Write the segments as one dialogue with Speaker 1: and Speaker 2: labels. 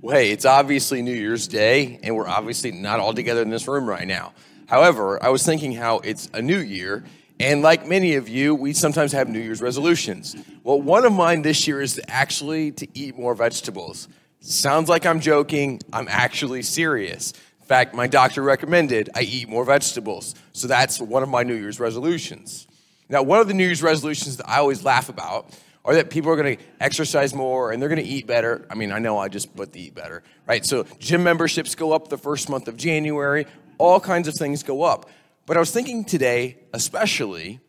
Speaker 1: Well, hey, it's obviously New Year's Day, and we're obviously not all together in this room right now. However, I was thinking how it's a new year, and like many of you, we sometimes have New Year's resolutions. Well, one of mine this year is actually to eat more vegetables. Sounds like I'm joking, I'm actually serious. In fact, my doctor recommended I eat more vegetables. So that's one of my New Year's resolutions. Now, one of the New Year's resolutions that I always laugh about or that people are going to exercise more and they're going to eat better. I mean, I know I just put the eat better, right? So gym memberships go up the first month of January, all kinds of things go up. But I was thinking today, especially,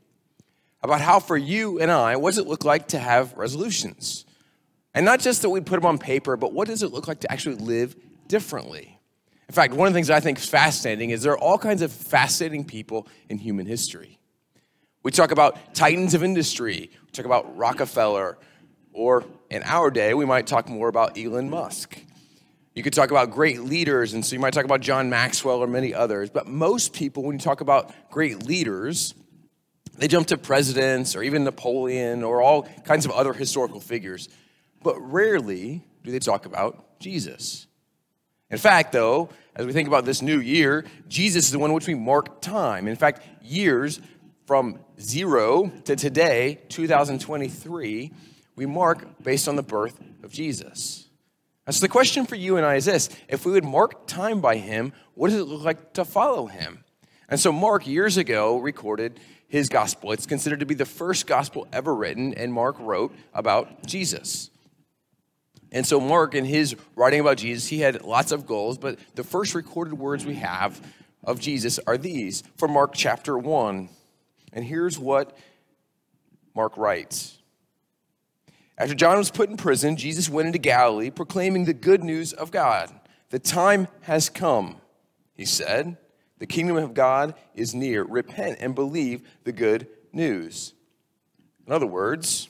Speaker 1: about how for you and I, what does it look like to have resolutions? And not just that we put them on paper, but what does it look like to actually live differently? In fact, one of the things I think is fascinating is there are all kinds of fascinating people in human history. We talk about titans of industry, we talk about Rockefeller, or in our day, we might talk more about Elon Musk. You could talk about great leaders, and so you might talk about John Maxwell or many others. But most people, when you talk about great leaders, they jump to presidents or even Napoleon or all kinds of other historical figures. But rarely do they talk about Jesus. In fact, though, as we think about this new year, Jesus is the one which we mark time. In fact, years from zero to today, 2023, we mark based on the birth of Jesus. And so the question for you and I is this if we would mark time by him, what does it look like to follow him? And so Mark, years ago, recorded his gospel. It's considered to be the first gospel ever written, and Mark wrote about Jesus. And so, Mark, in his writing about Jesus, he had lots of goals, but the first recorded words we have of Jesus are these from Mark chapter 1. And here's what Mark writes After John was put in prison, Jesus went into Galilee proclaiming the good news of God. The time has come, he said. The kingdom of God is near. Repent and believe the good news. In other words,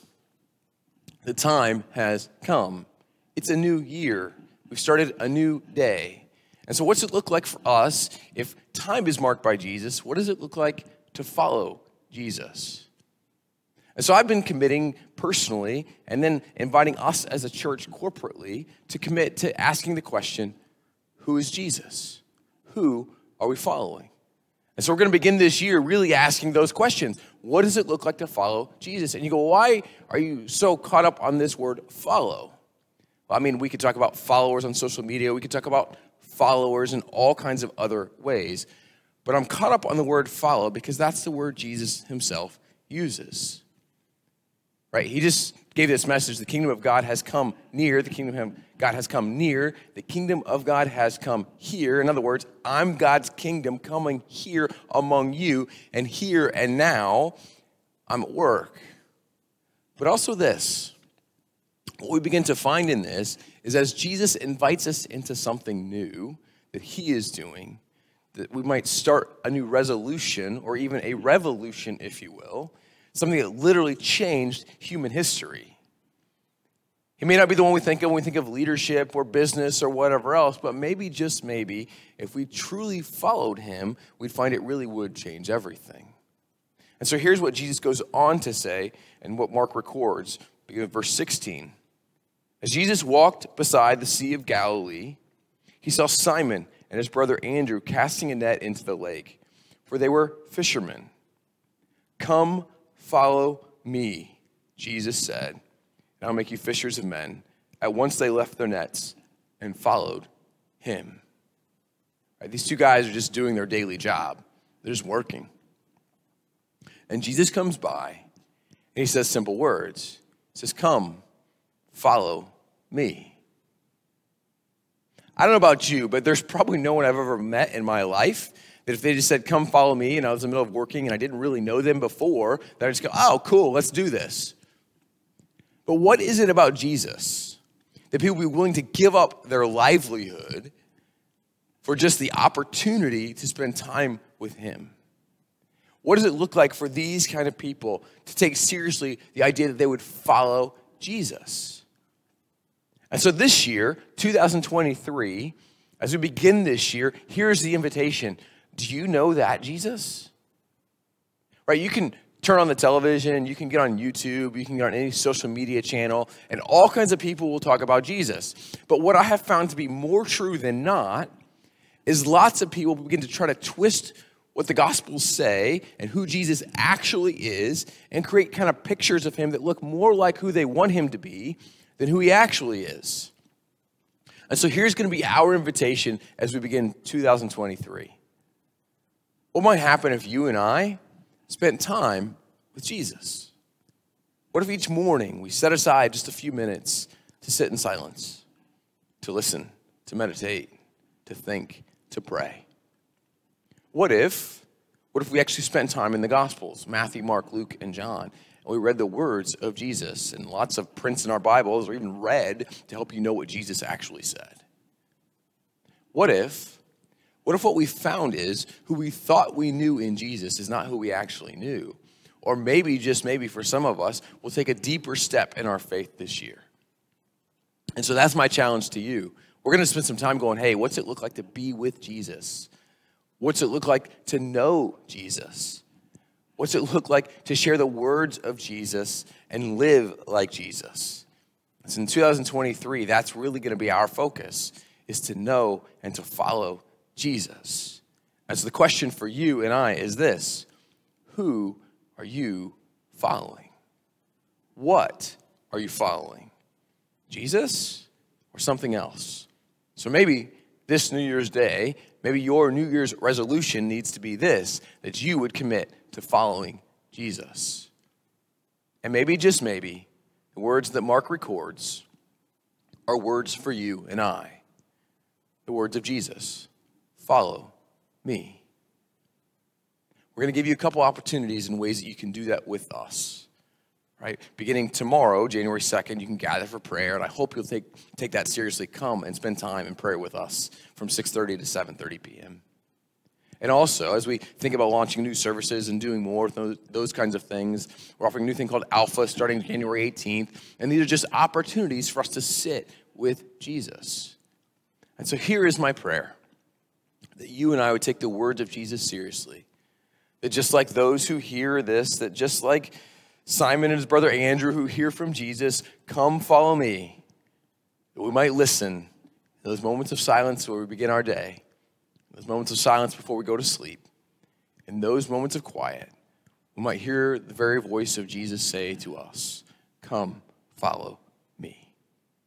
Speaker 1: the time has come. It's a new year. We've started a new day. And so, what's it look like for us if time is marked by Jesus? What does it look like to follow Jesus. And so I've been committing personally and then inviting us as a church corporately to commit to asking the question who is Jesus? Who are we following? And so we're going to begin this year really asking those questions. What does it look like to follow Jesus? And you go, why are you so caught up on this word follow? Well, I mean, we could talk about followers on social media, we could talk about followers in all kinds of other ways. But I'm caught up on the word follow because that's the word Jesus himself uses. Right? He just gave this message the kingdom of God has come near, the kingdom of God has come near, the kingdom of God has come here. In other words, I'm God's kingdom coming here among you, and here and now I'm at work. But also, this what we begin to find in this is as Jesus invites us into something new that he is doing, that we might start a new resolution or even a revolution, if you will, something that literally changed human history. He may not be the one we think of when we think of leadership or business or whatever else, but maybe, just maybe, if we truly followed him, we'd find it really would change everything. And so here's what Jesus goes on to say and what Mark records, verse 16. As Jesus walked beside the Sea of Galilee, he saw Simon and his brother Andrew casting a net into the lake, for they were fishermen. Come, follow me, Jesus said, and I'll make you fishers of men. At once they left their nets and followed him. Right, these two guys are just doing their daily job, they're just working. And Jesus comes by and he says simple words. He says, Come, follow me. I don't know about you, but there's probably no one I've ever met in my life that if they just said, come follow me, and I was in the middle of working and I didn't really know them before, that I just go, oh, cool, let's do this. But what is it about Jesus that people be willing to give up their livelihood for just the opportunity to spend time with Him? What does it look like for these kind of people to take seriously the idea that they would follow Jesus? And so this year, 2023, as we begin this year, here's the invitation. Do you know that Jesus? Right? You can turn on the television, you can get on YouTube, you can get on any social media channel, and all kinds of people will talk about Jesus. But what I have found to be more true than not is lots of people begin to try to twist what the Gospels say and who Jesus actually is and create kind of pictures of him that look more like who they want him to be than who he actually is. And so here's going to be our invitation as we begin 2023. What might happen if you and I spent time with Jesus? What if each morning we set aside just a few minutes to sit in silence, to listen, to meditate, to think, to pray? What if, what if we actually spent time in the Gospels, Matthew, Mark, Luke, and John, and we read the words of Jesus and lots of prints in our Bibles or even read to help you know what Jesus actually said? What if what if what we found is who we thought we knew in Jesus is not who we actually knew? Or maybe, just maybe for some of us, we'll take a deeper step in our faith this year. And so that's my challenge to you. We're going to spend some time going, hey, what's it look like to be with Jesus? What's it look like to know Jesus? What's it look like to share the words of Jesus and live like Jesus? So in 2023, that's really going to be our focus is to know and to follow Jesus. And so the question for you and I is this Who are you following? What are you following? Jesus or something else? So maybe this New Year's Day, maybe your New Year's resolution needs to be this that you would commit to following Jesus. And maybe, just maybe, the words that Mark records are words for you and I, the words of Jesus follow me. We're going to give you a couple opportunities and ways that you can do that with us. Right? Beginning tomorrow, January 2nd, you can gather for prayer, and I hope you'll take, take that seriously. Come and spend time in prayer with us from 6.30 to 7.30 p.m. And also, as we think about launching new services and doing more those, those kinds of things, we're offering a new thing called Alpha starting January 18th. And these are just opportunities for us to sit with Jesus. And so here is my prayer that you and I would take the words of Jesus seriously. That just like those who hear this, that just like Simon and his brother Andrew who hear from Jesus, come follow me, that we might listen those moments of silence where we begin our day, those moments of silence before we go to sleep, in those moments of quiet, we might hear the very voice of Jesus say to us, Come, follow